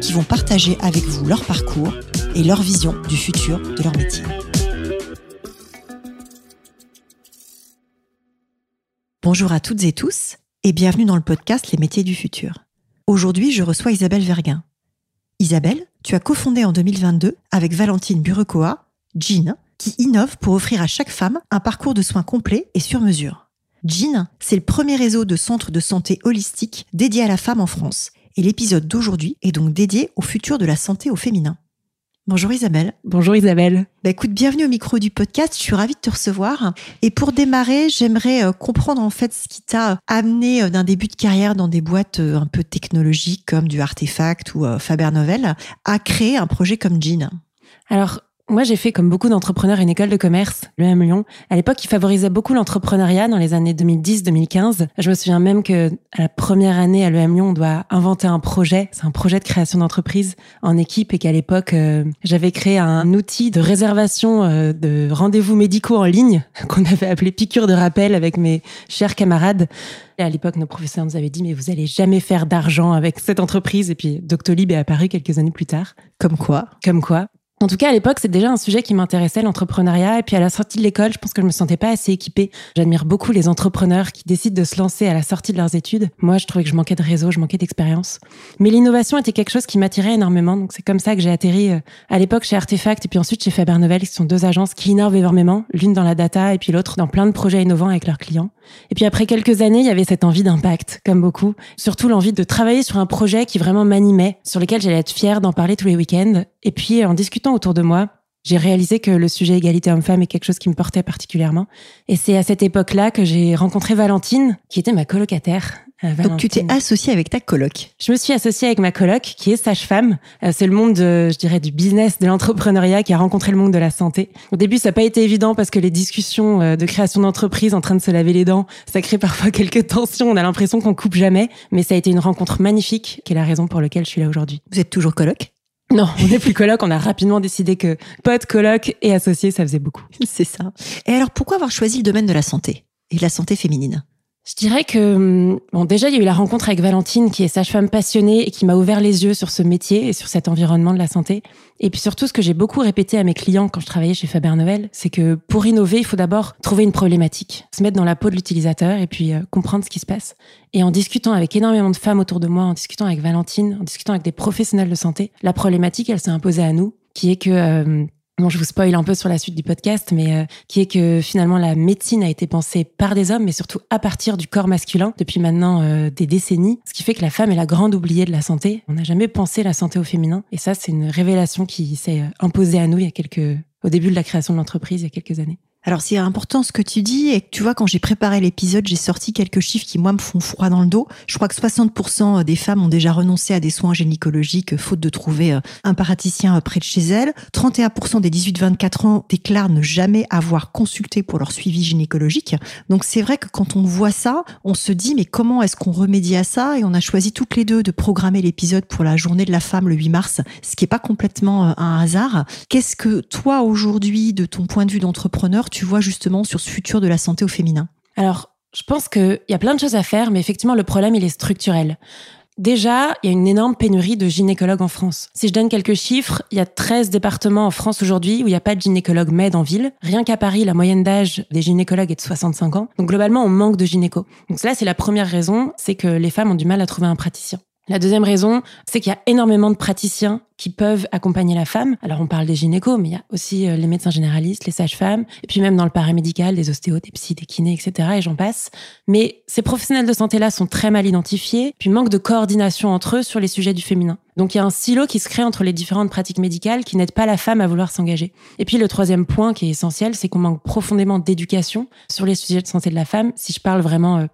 qui vont partager avec vous leur parcours et leur vision du futur de leur métier. Bonjour à toutes et tous et bienvenue dans le podcast Les métiers du futur. Aujourd'hui, je reçois Isabelle Verguin. Isabelle, tu as cofondé en 2022 avec Valentine Burecoa, Jean, qui innove pour offrir à chaque femme un parcours de soins complet et sur mesure. Jean, c'est le premier réseau de centres de santé holistique dédié à la femme en France et l'épisode d'aujourd'hui est donc dédié au futur de la santé au féminin. Bonjour Isabelle. Bonjour Isabelle. Bah écoute, bienvenue au micro du podcast. Je suis ravie de te recevoir. Et pour démarrer, j'aimerais euh, comprendre en fait ce qui t'a amené euh, d'un début de carrière dans des boîtes euh, un peu technologiques comme du Artefact ou Faber Novel à créer un projet comme Jean. Alors, moi, j'ai fait, comme beaucoup d'entrepreneurs, une école de commerce, l'EM Lyon. À l'époque, qui favorisait beaucoup l'entrepreneuriat dans les années 2010-2015. Je me souviens même que à la première année à l'EM Lyon, on doit inventer un projet. C'est un projet de création d'entreprise en équipe et qu'à l'époque, euh, j'avais créé un outil de réservation euh, de rendez-vous médicaux en ligne qu'on avait appelé piqûre de rappel avec mes chers camarades. Et à l'époque, nos professeurs nous avaient dit, mais vous allez jamais faire d'argent avec cette entreprise. Et puis, Doctolib est apparu quelques années plus tard. Comme quoi Comme quoi en tout cas, à l'époque, c'est déjà un sujet qui m'intéressait, l'entrepreneuriat. Et puis à la sortie de l'école, je pense que je me sentais pas assez équipée. J'admire beaucoup les entrepreneurs qui décident de se lancer à la sortie de leurs études. Moi, je trouvais que je manquais de réseau, je manquais d'expérience. Mais l'innovation était quelque chose qui m'attirait énormément. Donc c'est comme ça que j'ai atterri euh, à l'époque chez Artefact et puis ensuite chez Faber Novel, qui sont deux agences qui innovent énormément, l'une dans la data et puis l'autre dans plein de projets innovants avec leurs clients. Et puis après quelques années, il y avait cette envie d'impact, comme beaucoup. Surtout l'envie de travailler sur un projet qui vraiment m'animait, sur lequel j'allais être fière d'en parler tous les week-ends. Et puis en discutant autour de moi, j'ai réalisé que le sujet égalité homme-femme est quelque chose qui me portait particulièrement. Et c'est à cette époque-là que j'ai rencontré Valentine, qui était ma colocataire. Euh, Donc tu t'es associée avec ta coloc. Je me suis associée avec ma coloc, qui est sage-femme. Euh, c'est le monde, je dirais, du business, de l'entrepreneuriat, qui a rencontré le monde de la santé. Au début, ça n'a pas été évident parce que les discussions euh, de création d'entreprise en train de se laver les dents, ça crée parfois quelques tensions. On a l'impression qu'on coupe jamais, mais ça a été une rencontre magnifique, qui est la raison pour laquelle je suis là aujourd'hui. Vous êtes toujours coloc? Non, on n'est plus coloc. On a rapidement décidé que pote, coloc et associé, ça faisait beaucoup. C'est ça. Et alors, pourquoi avoir choisi le domaine de la santé et de la santé féminine? Je dirais que hum, bon déjà il y a eu la rencontre avec Valentine qui est sage-femme passionnée et qui m'a ouvert les yeux sur ce métier et sur cet environnement de la santé. Et puis surtout ce que j'ai beaucoup répété à mes clients quand je travaillais chez Faber Novel, c'est que pour innover, il faut d'abord trouver une problématique, se mettre dans la peau de l'utilisateur et puis euh, comprendre ce qui se passe. Et en discutant avec énormément de femmes autour de moi, en discutant avec Valentine, en discutant avec des professionnels de santé, la problématique elle s'est imposée à nous qui est que euh, Bon, je vous spoil un peu sur la suite du podcast, mais euh, qui est que finalement la médecine a été pensée par des hommes, mais surtout à partir du corps masculin depuis maintenant euh, des décennies, ce qui fait que la femme est la grande oubliée de la santé. On n'a jamais pensé la santé au féminin, et ça c'est une révélation qui s'est euh, imposée à nous il y a quelques, au début de la création de l'entreprise il y a quelques années. Alors c'est important ce que tu dis et tu vois quand j'ai préparé l'épisode, j'ai sorti quelques chiffres qui moi me font froid dans le dos. Je crois que 60% des femmes ont déjà renoncé à des soins gynécologiques faute de trouver euh, un praticien euh, près de chez elles. 31% des 18-24 ans déclarent ne jamais avoir consulté pour leur suivi gynécologique. Donc c'est vrai que quand on voit ça, on se dit mais comment est-ce qu'on remédie à ça? Et on a choisi toutes les deux de programmer l'épisode pour la journée de la femme le 8 mars, ce qui est pas complètement euh, un hasard. Qu'est-ce que toi aujourd'hui, de ton point de vue d'entrepreneur, tu vois justement sur ce futur de la santé au féminin Alors, je pense qu'il y a plein de choses à faire, mais effectivement, le problème, il est structurel. Déjà, il y a une énorme pénurie de gynécologues en France. Si je donne quelques chiffres, il y a 13 départements en France aujourd'hui où il n'y a pas de gynécologue med en ville. Rien qu'à Paris, la moyenne d'âge des gynécologues est de 65 ans. Donc globalement, on manque de gynéco. Donc là, c'est la première raison, c'est que les femmes ont du mal à trouver un praticien. La deuxième raison, c'est qu'il y a énormément de praticiens qui peuvent accompagner la femme. Alors on parle des gynécos, mais il y a aussi euh, les médecins généralistes, les sages-femmes, et puis même dans le paramédical, des ostéos, des psys, des kinés, etc. Et j'en passe. Mais ces professionnels de santé-là sont très mal identifiés, puis manque de coordination entre eux sur les sujets du féminin. Donc il y a un silo qui se crée entre les différentes pratiques médicales qui n'aident pas la femme à vouloir s'engager. Et puis le troisième point qui est essentiel, c'est qu'on manque profondément d'éducation sur les sujets de santé de la femme. Si je parle vraiment euh,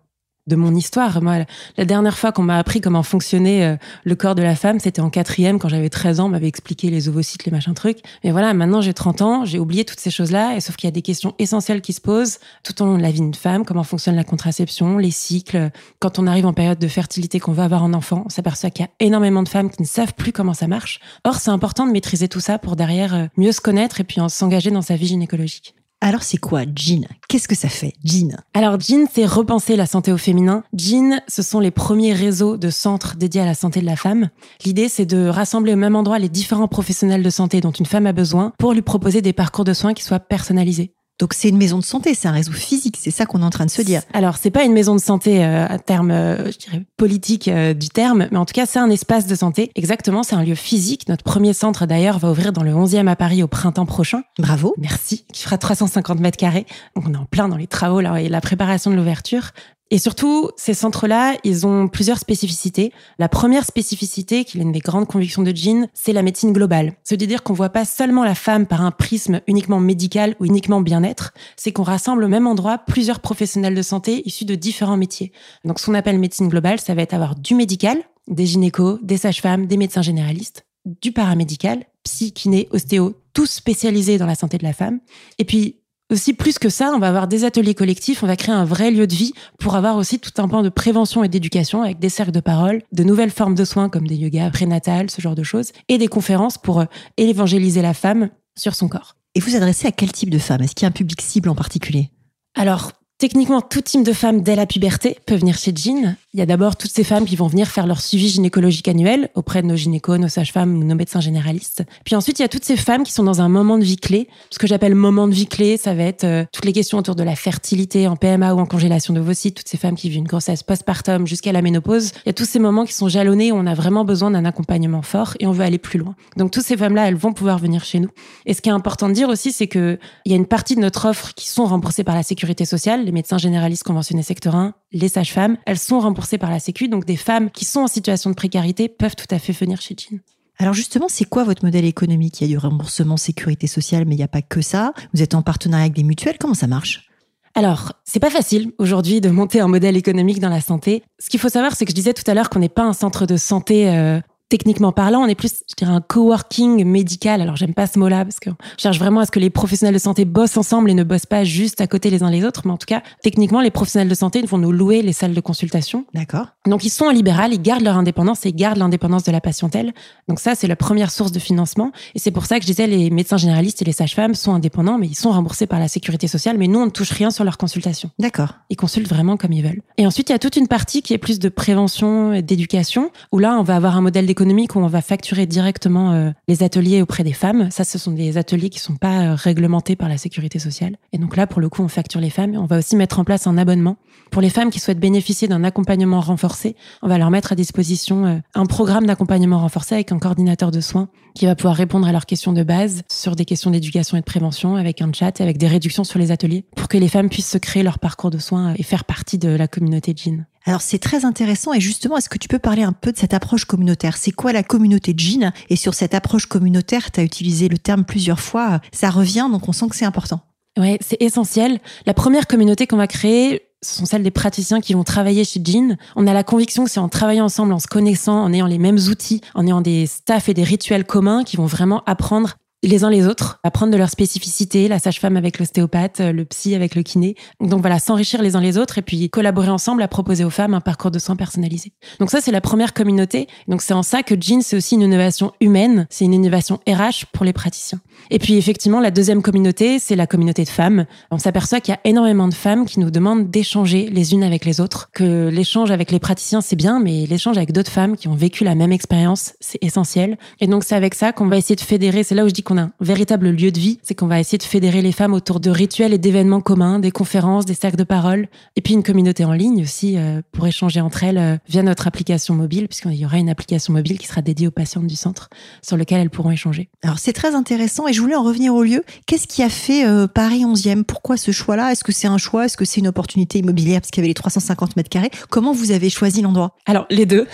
de mon histoire. Moi, la dernière fois qu'on m'a appris comment fonctionnait euh, le corps de la femme, c'était en quatrième quand j'avais 13 ans, on m'avait expliqué les ovocytes, les machins trucs. Mais voilà, maintenant j'ai 30 ans, j'ai oublié toutes ces choses-là, et sauf qu'il y a des questions essentielles qui se posent tout au long de la vie d'une femme, comment fonctionne la contraception, les cycles, quand on arrive en période de fertilité qu'on veut avoir un enfant, on s'aperçoit qu'il y a énormément de femmes qui ne savent plus comment ça marche. Or, c'est important de maîtriser tout ça pour derrière euh, mieux se connaître et puis s'engager dans sa vie gynécologique. Alors c'est quoi Jean? Qu'est-ce que ça fait Jean? Alors Jean, c'est repenser la santé au féminin. Jean, ce sont les premiers réseaux de centres dédiés à la santé de la femme. L'idée, c'est de rassembler au même endroit les différents professionnels de santé dont une femme a besoin pour lui proposer des parcours de soins qui soient personnalisés. Donc c'est une maison de santé, c'est un réseau physique, c'est ça qu'on est en train de se dire. Alors c'est pas une maison de santé euh, à terme, euh, je dirais politique euh, du terme, mais en tout cas c'est un espace de santé. Exactement, c'est un lieu physique. Notre premier centre d'ailleurs va ouvrir dans le 11e à Paris au printemps prochain. Bravo. Merci. Qui fera 350 mètres carrés. Donc on est en plein dans les travaux là et la préparation de l'ouverture. Et surtout, ces centres-là, ils ont plusieurs spécificités. La première spécificité, qui est l'une des grandes convictions de Jean, c'est la médecine globale. C'est de dire qu'on voit pas seulement la femme par un prisme uniquement médical ou uniquement bien-être, c'est qu'on rassemble au même endroit plusieurs professionnels de santé issus de différents métiers. Donc, ce qu'on appelle médecine globale, ça va être avoir du médical, des gynécos, des sages-femmes, des médecins généralistes, du paramédical, psy, kiné, ostéo, tous spécialisés dans la santé de la femme. Et puis, aussi plus que ça, on va avoir des ateliers collectifs, on va créer un vrai lieu de vie pour avoir aussi tout un pan de prévention et d'éducation avec des cercles de parole, de nouvelles formes de soins comme des yogas prénatales, ce genre de choses, et des conférences pour euh, évangéliser la femme sur son corps. Et vous adressez à quel type de femme Est-ce qu'il y a un public cible en particulier? Alors, Techniquement, tout type de femme dès la puberté peut venir chez Jean. Il y a d'abord toutes ces femmes qui vont venir faire leur suivi gynécologique annuel auprès de nos gynécos, nos sages-femmes nos médecins généralistes. Puis ensuite, il y a toutes ces femmes qui sont dans un moment de vie clé. Ce que j'appelle moment de vie clé, ça va être euh, toutes les questions autour de la fertilité en PMA ou en congélation d'ovocytes, toutes ces femmes qui vivent une grossesse postpartum jusqu'à la ménopause. Il y a tous ces moments qui sont jalonnés où on a vraiment besoin d'un accompagnement fort et on veut aller plus loin. Donc toutes ces femmes-là, elles vont pouvoir venir chez nous. Et ce qui est important de dire aussi, c'est que il y a une partie de notre offre qui sont remboursées par la sécurité sociale, les médecins généralistes conventionnés secteur 1, les sages-femmes, elles sont remboursées par la Sécu. Donc des femmes qui sont en situation de précarité peuvent tout à fait venir chez Jean. Alors justement, c'est quoi votre modèle économique? Il y a du remboursement sécurité sociale, mais il n'y a pas que ça. Vous êtes en partenariat avec des mutuelles. Comment ça marche? Alors, c'est pas facile aujourd'hui de monter un modèle économique dans la santé. Ce qu'il faut savoir, c'est que je disais tout à l'heure qu'on n'est pas un centre de santé euh, techniquement parlant, on est plus, je dirais, un coworking médical. Alors, j'aime pas ce mot-là parce qu'on cherche vraiment à ce que les professionnels de santé bossent ensemble et ne bossent pas juste à côté les uns les autres. Mais en tout cas, techniquement, les professionnels de santé vont nous louer les salles de consultation. D'accord. Donc, ils sont en libéral, ils gardent leur indépendance et ils gardent l'indépendance de la patientèle. Donc, ça, c'est la première source de financement. Et c'est pour ça que je disais, les médecins généralistes et les sages-femmes sont indépendants, mais ils sont remboursés par la sécurité sociale. Mais nous, on ne touche rien sur leur consultation. D'accord. Ils consultent vraiment comme ils veulent. Et ensuite, il y a toute une partie qui est plus de prévention et d'éducation, où là, on va avoir un modèle où on va facturer directement euh, les ateliers auprès des femmes. Ça, ce sont des ateliers qui sont pas euh, réglementés par la sécurité sociale. Et donc là, pour le coup, on facture les femmes. On va aussi mettre en place un abonnement pour les femmes qui souhaitent bénéficier d'un accompagnement renforcé. On va leur mettre à disposition euh, un programme d'accompagnement renforcé avec un coordinateur de soins qui va pouvoir répondre à leurs questions de base sur des questions d'éducation et de prévention avec un chat et avec des réductions sur les ateliers pour que les femmes puissent se créer leur parcours de soins et faire partie de la communauté Jean. Alors c'est très intéressant et justement, est-ce que tu peux parler un peu de cette approche communautaire? C'est quoi la communauté Jean Et sur cette approche communautaire, tu as utilisé le terme plusieurs fois, ça revient, donc on sent que c'est important. Ouais, c'est essentiel. La première communauté qu'on va créer, ce sont celles des praticiens qui vont travailler chez Jean. On a la conviction que c'est en travaillant ensemble, en se connaissant, en ayant les mêmes outils, en ayant des staffs et des rituels communs qui vont vraiment apprendre les uns les autres, apprendre de leur spécificité, la sage-femme avec l'ostéopathe, le psy avec le kiné. Donc voilà, s'enrichir les uns les autres et puis collaborer ensemble à proposer aux femmes un parcours de soins personnalisé. Donc ça, c'est la première communauté. Donc c'est en ça que Jean, c'est aussi une innovation humaine, c'est une innovation RH pour les praticiens. Et puis effectivement, la deuxième communauté, c'est la communauté de femmes. On s'aperçoit qu'il y a énormément de femmes qui nous demandent d'échanger les unes avec les autres, que l'échange avec les praticiens, c'est bien, mais l'échange avec d'autres femmes qui ont vécu la même expérience, c'est essentiel. Et donc c'est avec ça qu'on va essayer de fédérer, c'est là où je dis qu'on a un véritable lieu de vie, c'est qu'on va essayer de fédérer les femmes autour de rituels et d'événements communs, des conférences, des cercles de parole, et puis une communauté en ligne aussi euh, pour échanger entre elles euh, via notre application mobile, puisqu'il y aura une application mobile qui sera dédiée aux patientes du centre, sur lequel elles pourront échanger. Alors c'est très intéressant et je voulais en revenir au lieu. Qu'est-ce qui a fait euh, Paris 11e Pourquoi ce choix-là? Est-ce que c'est un choix? Est-ce que c'est une opportunité immobilière? Parce qu'il y avait les 350 mètres carrés. Comment vous avez choisi l'endroit? Alors les deux,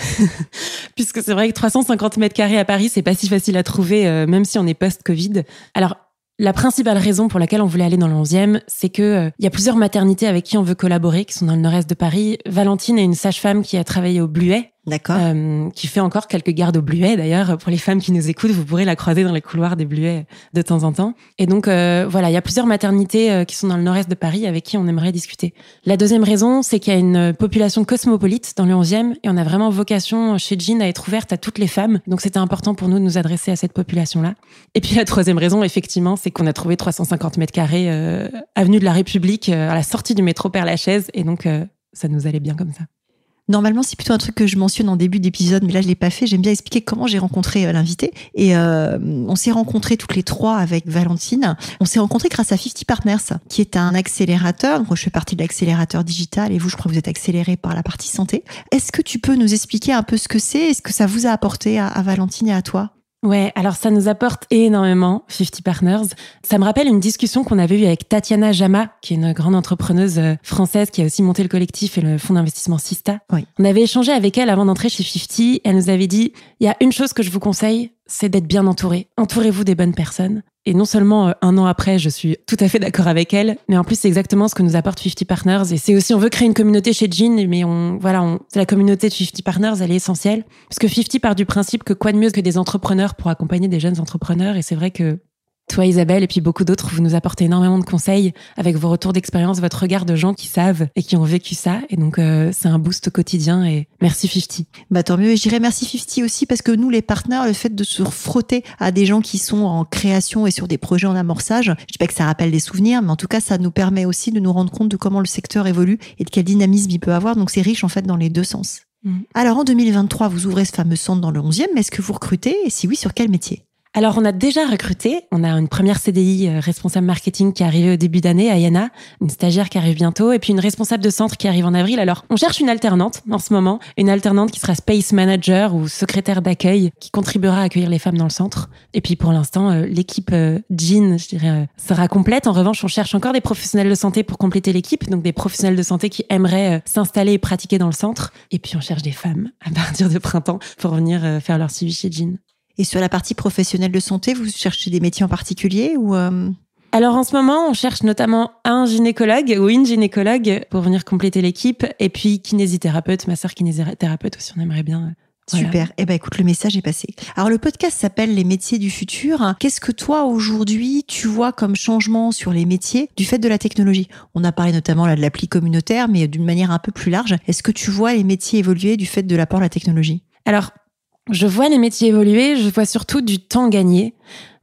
puisque c'est vrai que 350 mètres carrés à Paris, c'est pas si facile à trouver, même si on est post-Covid. Alors La principale raison pour laquelle on voulait aller dans le 11e, c'est que euh, il y a plusieurs maternités avec qui on veut collaborer, qui sont dans le nord-est de Paris. Valentine est une sage-femme qui a travaillé au Bluet, D'accord. euh, qui fait encore quelques gardes au Bluet. D'ailleurs, pour les femmes qui nous écoutent, vous pourrez la croiser dans les couloirs des Bluets de temps en temps. Et donc, euh, voilà, il y a plusieurs maternités euh, qui sont dans le nord-est de Paris avec qui on aimerait discuter. La deuxième raison, c'est qu'il y a une population cosmopolite dans le 11e et on a vraiment vocation chez Jean à être ouverte à toutes les femmes. Donc, c'était important pour nous de nous adresser à cette population-là. Et puis, la troisième raison, effectivement, c'est qu'on a trouvé 350 mètres carrés euh, avenue de la République euh, à la sortie du métro Père-Lachaise et donc, euh, ça nous allait bien comme ça. Normalement, c'est plutôt un truc que je mentionne en début d'épisode, mais là, je l'ai pas fait. J'aime bien expliquer comment j'ai rencontré euh, l'invité. Et euh, on s'est rencontrés toutes les trois avec Valentine. On s'est rencontrés grâce à 50 Partners, qui est un accélérateur. Je fais partie de l'accélérateur digital et vous, je crois que vous êtes accéléré par la partie santé. Est-ce que tu peux nous expliquer un peu ce que c'est et ce que ça vous a apporté à Valentine et à toi? Ouais, alors ça nous apporte énormément, 50 Partners. Ça me rappelle une discussion qu'on avait eue avec Tatiana Jama, qui est une grande entrepreneuse euh, française qui a aussi monté le collectif et le fonds d'investissement Sista. Oui. On avait échangé avec elle avant d'entrer chez 50. Elle nous avait dit, il y a une chose que je vous conseille, c'est d'être bien entouré. Entourez-vous des bonnes personnes. Et non seulement euh, un an après, je suis tout à fait d'accord avec elle, mais en plus c'est exactement ce que nous apporte 50 Partners. Et c'est aussi, on veut créer une communauté chez Jean, mais on, voilà, on, la communauté de 50 Partners, elle est essentielle. Parce que 50 part du principe que quoi de mieux que des entrepreneurs pour accompagner des jeunes entrepreneurs. Et c'est vrai que toi, Isabelle, et puis beaucoup d'autres, vous nous apportez énormément de conseils avec vos retours d'expérience, votre regard de gens qui savent et qui ont vécu ça. Et donc, euh, c'est un boost au quotidien. Et merci 50. Bah tant mieux. Et je dirais merci 50 aussi parce que nous, les partenaires, le fait de se frotter à des gens qui sont en création et sur des projets en amorçage, je dis pas que ça rappelle des souvenirs, mais en tout cas, ça nous permet aussi de nous rendre compte de comment le secteur évolue et de quel dynamisme il peut avoir. Donc c'est riche en fait dans les deux sens. Mhm. Alors en 2023, vous ouvrez ce fameux centre dans le 11e, mais est-ce que vous recrutez? Et si oui, sur quel métier? Alors, on a déjà recruté. On a une première CDI euh, responsable marketing qui est arrivée au début d'année, Ayana, une stagiaire qui arrive bientôt, et puis une responsable de centre qui arrive en avril. Alors, on cherche une alternante en ce moment, une alternante qui sera space manager ou secrétaire d'accueil, qui contribuera à accueillir les femmes dans le centre. Et puis, pour l'instant, euh, l'équipe euh, Jean, je dirais, sera complète. En revanche, on cherche encore des professionnels de santé pour compléter l'équipe, donc des professionnels de santé qui aimeraient s'installer et pratiquer dans le centre. Et puis, on cherche des femmes à partir de printemps pour venir faire leur suivi chez Jean. Et sur la partie professionnelle de santé, vous cherchez des métiers en particulier ou euh, Alors en ce moment, on cherche notamment un gynécologue ou une gynécologue pour venir compléter l'équipe, et puis kinésithérapeute, ma sœur kinésithérapeute aussi, on aimerait bien. euh, voilà. Super. Eh ben, écoute, le message est passé. Alors, le podcast s'appelle Les métiers du futur. Qu'est-ce que toi, aujourd'hui, tu vois comme changement sur les métiers du fait de la technologie? On a parlé notamment là de l'appli communautaire, mais d'une manière un peu plus large. Est-ce que tu vois les métiers évoluer du fait de l'apport de la technologie? Alors, je vois les métiers évoluer, je vois surtout du temps gagné.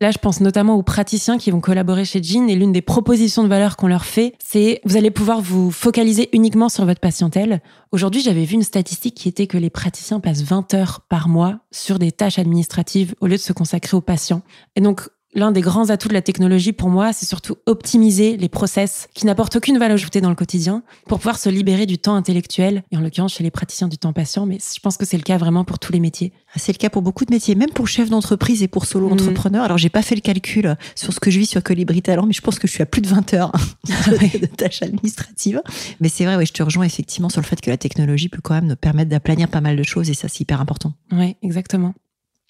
Là, je pense notamment aux praticiens qui vont collaborer chez Jean et l'une des propositions de valeur qu'on leur fait, c'est vous allez pouvoir vous focaliser uniquement sur votre patientèle. Aujourd'hui, j'avais vu une statistique qui était que les praticiens passent 20 heures par mois sur des tâches administratives au lieu de se consacrer aux patients. Et donc, L'un des grands atouts de la technologie pour moi, c'est surtout optimiser les process qui n'apportent aucune valeur ajoutée dans le quotidien pour pouvoir se libérer du temps intellectuel, et en l'occurrence chez les praticiens du temps patient, mais je pense que c'est le cas vraiment pour tous les métiers. Ah, C'est le cas pour beaucoup de métiers, même pour chef d'entreprise et pour solo Mhm. entrepreneur. Alors, j'ai pas fait le calcul sur ce que je vis sur Colibri Talent, mais je pense que je suis à plus de 20 heures de, de tâches administratives. Mais c'est vrai, ouais, je te rejoins effectivement sur le fait que la technologie peut quand même nous permettre d'aplanir pas mal de choses et ça, c'est hyper important. Ouais, exactement.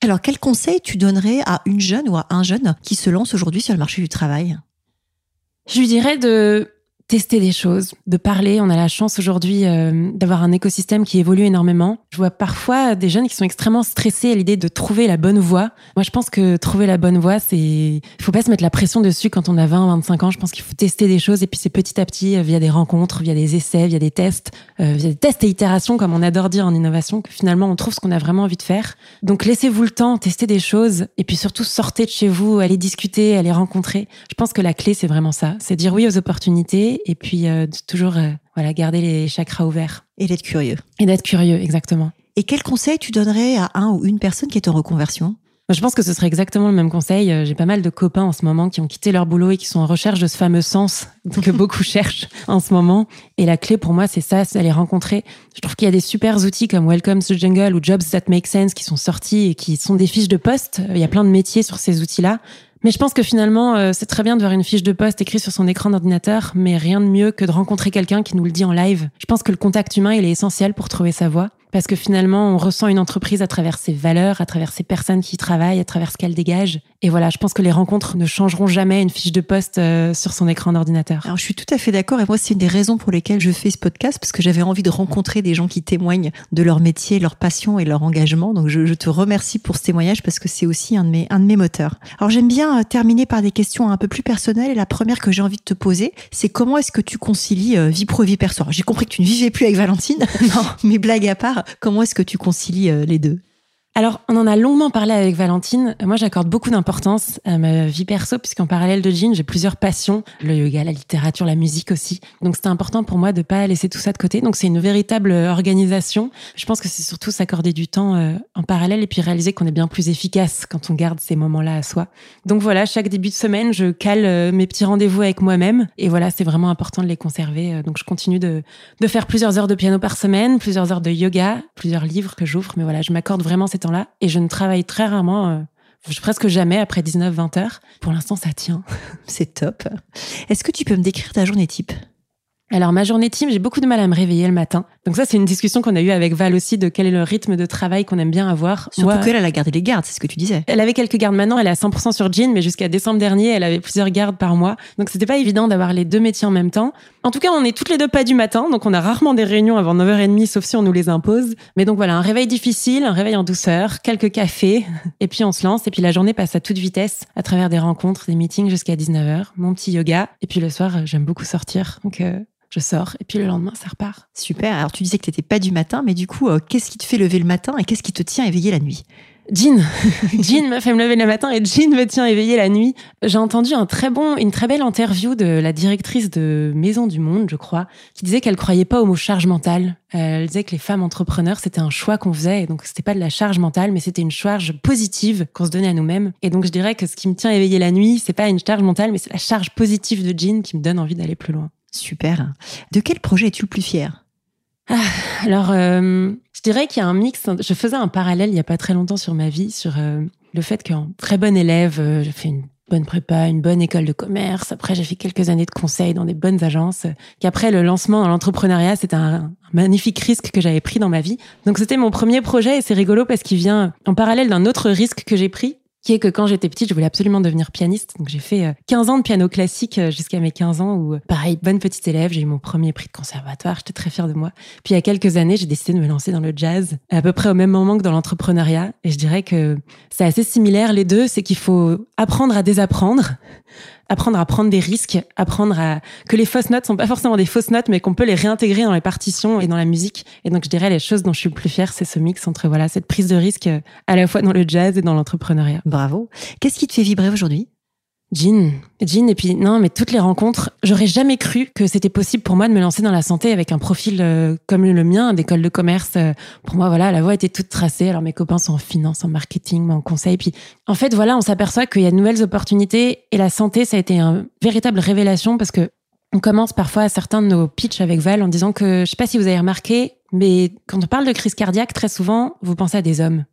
Alors, quel conseil tu donnerais à une jeune ou à un jeune qui se lance aujourd'hui sur le marché du travail? Je lui dirais de tester des choses, de parler. On a la chance aujourd'hui euh, d'avoir un écosystème qui évolue énormément. Je vois parfois des jeunes qui sont extrêmement stressés à l'idée de trouver la bonne voie. Moi, je pense que trouver la bonne voie, c'est, il faut pas se mettre la pression dessus quand on a 20, 25 ans. Je pense qu'il faut tester des choses et puis c'est petit à petit euh, via des rencontres, via des essais, via des tests, euh, via des tests et itérations, comme on adore dire en innovation, que finalement on trouve ce qu'on a vraiment envie de faire. Donc laissez-vous le temps, testez des choses et puis surtout sortez de chez vous, allez discuter, allez rencontrer. Je pense que la clé c'est vraiment ça, c'est dire oui aux opportunités et puis euh, de toujours euh, voilà garder les chakras ouverts et d'être curieux et d'être curieux exactement. Et quel conseil tu donnerais à un ou une personne qui est en reconversion? Je pense que ce serait exactement le même conseil. Euh, J'ai pas mal de copains en ce moment qui ont quitté leur boulot et qui sont en recherche de ce fameux sens que beaucoup cherchent en ce moment. Et la clé pour moi, c'est ça, c'est aller rencontrer. Je trouve qu'il y a des super outils comme Welcome to the Jungle ou Jobs That Make Sense qui sont sortis et qui sont des fiches de poste. Il y a plein de métiers sur ces outils-là. Mais je pense que finalement, euh, c'est très bien de voir une fiche de poste écrite sur son écran d'ordinateur, mais rien de mieux que de rencontrer quelqu'un qui nous le dit en live. Je pense que le contact humain, il est essentiel pour trouver sa voie. Parce que finalement, on ressent une entreprise à travers ses valeurs, à travers ses personnes qui y travaillent, à travers ce qu'elle dégage. Et voilà, je pense que les rencontres ne changeront jamais une fiche de poste euh, sur son écran d'ordinateur. Alors, je suis tout à fait d'accord. Et moi, c'est une des raisons pour lesquelles je fais ce podcast, parce que j'avais envie de rencontrer des gens qui témoignent de leur métier, leur passion et leur engagement. Donc, je, je te remercie pour ce témoignage parce que c'est aussi un de mes, un de mes moteurs. Alors, j'aime bien euh, terminer par des questions un peu plus personnelles. Et la première que j'ai envie de te poser, c'est comment est-ce que tu concilies euh, vie pro et vie perso? J'ai compris que tu ne vivais plus avec Valentine. non, mais blague à part, comment est-ce que tu concilies euh, les deux? Alors, on en a longuement parlé avec Valentine. Moi, j'accorde beaucoup d'importance à ma vie perso, puisqu'en parallèle de Jean, j'ai plusieurs passions, le yoga, la littérature, la musique aussi. Donc, c'était important pour moi de pas laisser tout ça de côté. Donc, c'est une véritable organisation. Je pense que c'est surtout s'accorder du temps euh, en parallèle et puis réaliser qu'on est bien plus efficace quand on garde ces moments-là à soi. Donc, voilà, chaque début de semaine, je cale euh, mes petits rendez-vous avec moi-même. Et voilà, c'est vraiment important de les conserver. Euh, donc, je continue de, faire plusieurs heures de piano par semaine, plusieurs heures de yoga, plusieurs livres que j'ouvre. Mais voilà, je m'accorde vraiment temps-là et je ne travaille très rarement. Euh, presque jamais après 19-20 heures. Pour l'instant, ça tient. C'est top. Est-ce que tu peux me décrire ta journée type? Alors ma journée team, j'ai beaucoup de mal à me réveiller le matin. Donc ça, c'est une discussion qu'on a eue avec Val aussi de quel est le rythme de travail qu'on aime bien avoir. Surtout qu'elle, elle a gardé les gardes, c'est ce que tu disais. Elle avait quelques gardes maintenant, elle est à 100% sur Jean, mais jusqu'à décembre dernier, elle avait plusieurs gardes par mois. Donc c'était pas évident d'avoir les deux métiers en même temps. En tout cas, on est toutes les deux pas du matin, donc on a rarement des réunions avant 9h30, sauf si on nous les impose. Mais donc voilà, un réveil difficile, un réveil en douceur, quelques cafés, et puis on se lance, et puis la journée passe à toute vitesse à travers des rencontres, des meetings jusqu'à 19h, mon petit yoga, et puis le soir, j'aime beaucoup sortir. Donc euh, je sors et puis le lendemain, ça repart. Super. Alors tu disais que tu n'étais pas du matin, mais du coup, euh, qu'est-ce qui te fait lever le matin et qu'est-ce qui te tient éveillé la nuit? Jean, Jean me fait me lever le matin et Jean me tient éveillé la nuit. J'ai entendu un très bon, une très belle interview de la directrice de Maison du Monde, je crois, qui disait qu'elle croyait pas au mot charge mentale. Elle disait que les femmes entrepreneurs, c'était un choix qu'on faisait, et donc c'était pas de la charge mentale, mais c'était une charge positive qu'on se donnait à nous-mêmes. Et donc je dirais que ce qui me tient éveillé la nuit, c'est pas une charge mentale, mais c'est la charge positive de Jean qui me donne envie d'aller plus loin. Super. De quel projet es-tu le plus fier? Ah, Alors, euh, je dirais qu'il y a un mix. Je faisais un parallèle il n'y a pas très longtemps sur ma vie, sur euh, le fait qu'en très bon élève, euh, j'ai fait une bonne prépa, une bonne école de commerce. Après, j'ai fait quelques années de conseil dans des bonnes agences. Qu'après, le lancement dans l'entrepreneuriat, c'était un, magnifique risque que j'avais pris dans ma vie. Donc, c'était mon premier projet et c'est rigolo parce qu'il vient en parallèle d'un autre risque que j'ai pris qui est que quand j'étais petite, je voulais absolument devenir pianiste. Donc j'ai fait 15 euh, ans de piano classique euh, jusqu'à mes 15 ans où, euh, pareil, bonne petite élève, j'ai eu mon premier prix de conservatoire, j'étais très fière de moi. Puis il y a quelques années, j'ai décidé de me lancer dans le jazz, à peu près au même moment que dans l'entrepreneuriat. Et je dirais que c'est assez similaire les deux, c'est qu'il faut apprendre à désapprendre apprendre à prendre des risques, apprendre à que les fausses notes sont pas forcément des fausses notes, mais qu'on peut les réintégrer dans les partitions et dans la musique. Et donc je dirais les choses dont je suis le plus fière, c'est ce mix entre voilà cette prise de risque euh, à la fois dans le jazz et dans l'entrepreneuriat. Bravo. Qu'est-ce qui te fait vibrer aujourd'hui? Jean, Jean, et puis non, mais toutes les rencontres, j'aurais jamais cru que c'était possible pour moi de me lancer dans la santé avec un profil euh, comme le mien, d'école de commerce. Euh, pour moi, voilà, la voie était toute tracée. Alors mes copains sont en finance, en marketing, en conseil. Puis en fait, voilà, on s'aperçoit qu'il y a de nouvelles opportunités et la santé, ça a été une véritable révélation parce que on commence parfois à certains de nos pitchs avec Val en disant que, je sais pas si vous avez remarqué, mais quand on parle de crise cardiaque, très souvent, vous pensez à des hommes.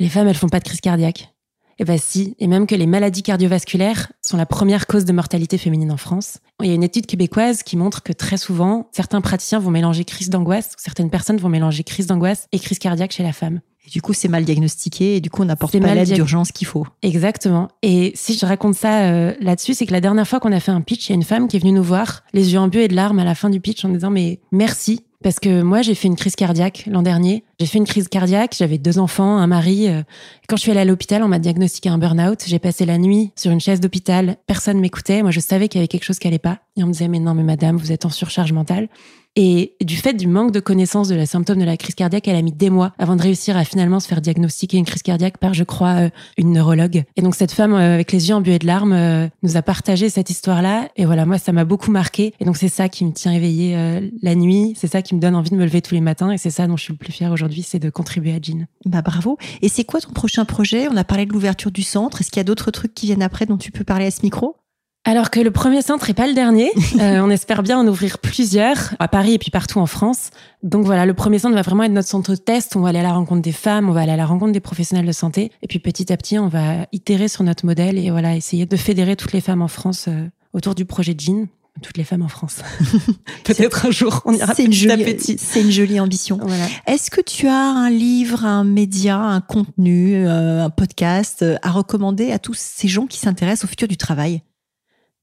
Les femmes, elles font pas de crise cardiaque. Eh bien si, et même que les maladies cardiovasculaires sont la première cause de mortalité féminine en France. Il y a une étude québécoise qui montre que très souvent, certains praticiens vont mélanger crise d'angoisse, certaines personnes vont mélanger crise d'angoisse et crise cardiaque chez la femme. Et du coup, c'est mal diagnostiqué et du coup, on n'apporte pas l'aide d'urgence qu'il faut. Exactement. Et si je raconte ça euh, là-dessus, c'est que la dernière fois qu'on a fait un pitch, il y a une femme qui est venue nous voir, les yeux en et de larmes à la fin du pitch en disant mais merci parce que moi, j'ai fait une crise cardiaque l'an dernier. J'ai fait une crise cardiaque, j'avais deux enfants, un mari. Euh, quand je suis allée à l'hôpital, on m'a diagnostiqué un burn-out. J'ai passé la nuit sur une chaise d'hôpital. Personne m'écoutait. Moi, je savais qu'il y avait quelque chose qui allait pas. Et on me disait, mais non, mais madame, vous êtes en surcharge mentale. Et du fait du manque de connaissance de la symptôme de la crise cardiaque, elle a mis des mois avant de réussir à finalement se faire diagnostiquer une crise cardiaque par, je crois, euh, une neurologue. Et donc cette femme euh, avec les yeux embués de larmes euh, nous a partagé cette histoire-là. Et voilà, moi, ça m'a beaucoup marqué. Et donc c'est ça qui me tient éveillée la nuit. C'est ça qui me donne envie de me lever tous les matins. Et c'est ça dont je suis le plus fière aujourd'hui, c'est de contribuer à Jean. Bah bravo. Et c'est quoi ton prochain projet? On a parlé de l'ouverture du centre. Est-ce qu'il y a d'autres trucs qui viennent après dont tu peux parler à ce micro? Alors que le premier centre est pas le dernier. Euh, on espère bien en ouvrir plusieurs à Paris et puis partout en France. Donc voilà, le premier centre va vraiment être notre centre de test. On va aller à la rencontre des femmes, on va aller à la rencontre des professionnels de santé. Et puis petit à petit, on va itérer sur notre modèle et voilà, essayer de fédérer toutes les femmes en France euh, autour du projet Jean toutes les femmes en France. Peut-être un jour, on ira C'est une, petit à jolie, petit. c'est une jolie ambition. Voilà. Est-ce que tu as un livre, un média, un contenu, euh, un podcast euh, à recommander à tous ces gens qui s'intéressent au futur du travail?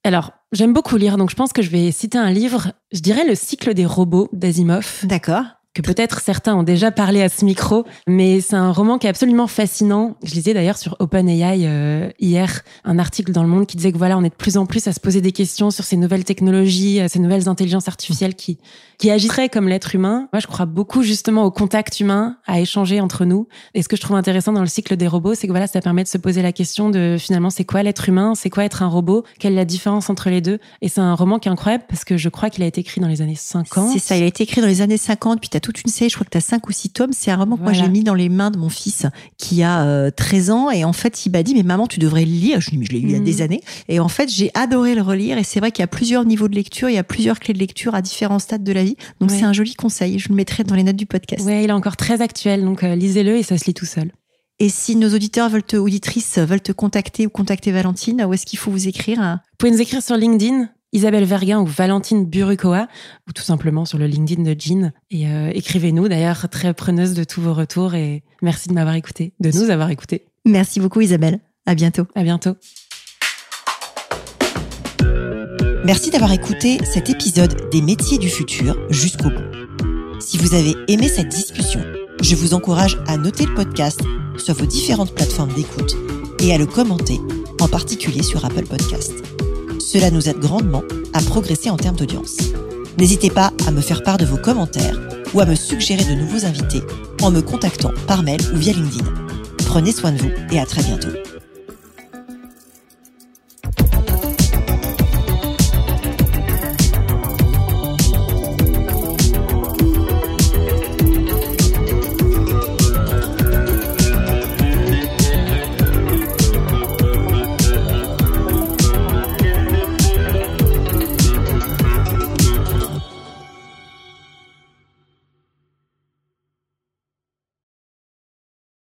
Alors, j'aime beaucoup lire, donc je pense que je vais citer un livre, je dirais Le cycle des robots d'Asimov. D'accord. Que peut-être certains ont déjà parlé à ce micro, mais c'est un roman qui est absolument fascinant. Je lisais d'ailleurs sur OpenAI euh, hier un article dans Le Monde qui disait que voilà, on est de plus en plus à se poser des questions sur ces nouvelles technologies, euh, ces nouvelles intelligences artificielles qui qui agiraient comme l'être humain. Moi, je crois beaucoup justement au contact humain, à échanger entre nous. Et ce que je trouve intéressant dans le cycle des robots, c'est que voilà, ça permet de se poser la question de finalement, c'est quoi l'être humain, c'est quoi être un robot, quelle est la différence entre les deux? Et c'est un roman qui est incroyable parce que je crois qu'il a été écrit dans les années 50. C'est ça, il a été écrit dans les années 50, puis toute une série, je crois que tu as 5 ou 6 tomes. C'est un roman que moi j'ai mis dans les mains de mon fils qui a euh, 13 ans. Et en fait, il m'a dit, mais maman, tu devrais le lire. Je lui ai dit, mais je l'ai lu il y a Mhm. des années. Et en fait, j'ai adoré le relire. Et c'est vrai qu'il y a plusieurs niveaux de lecture, il y a plusieurs clés de lecture à différents stades de la vie. Donc Ouais. c'est un joli conseil. Je le mettrai dans les notes du podcast. Ouais, il est encore très actuel, donc euh, lisez-le et ça se lit tout seul. Et si nos auditeurs veulent te, auditrices veulent te contacter ou contacter Valentine, où est-ce qu'il faut vous écrire hein? Vous pouvez nous écrire sur LinkedIn, Isabelle Verguin ou Valentine Burukoa, ou tout simplement sur le LinkedIn de Jean. Et euh, écrivez-nous, d'ailleurs, très preneuse de tous vos retours. Et merci de m'avoir écouté, de nous avoir écoutés. Merci beaucoup Isabelle. À bientôt. À bientôt. Merci d'avoir écouté cet épisode des métiers du futur jusqu'au bout. Si vous avez aimé cette discussion, je vous encourage à noter le podcast sur vos différentes plateformes d'écoute et à le commenter, en particulier sur Apple Podcast. Cela nous aide grandement à progresser en termes d'audience. N'hésitez pas à me faire part de vos commentaires ou à me suggérer de nouveaux invités en me contactant par mail ou via LinkedIn. Prenez soin de vous et à très bientôt.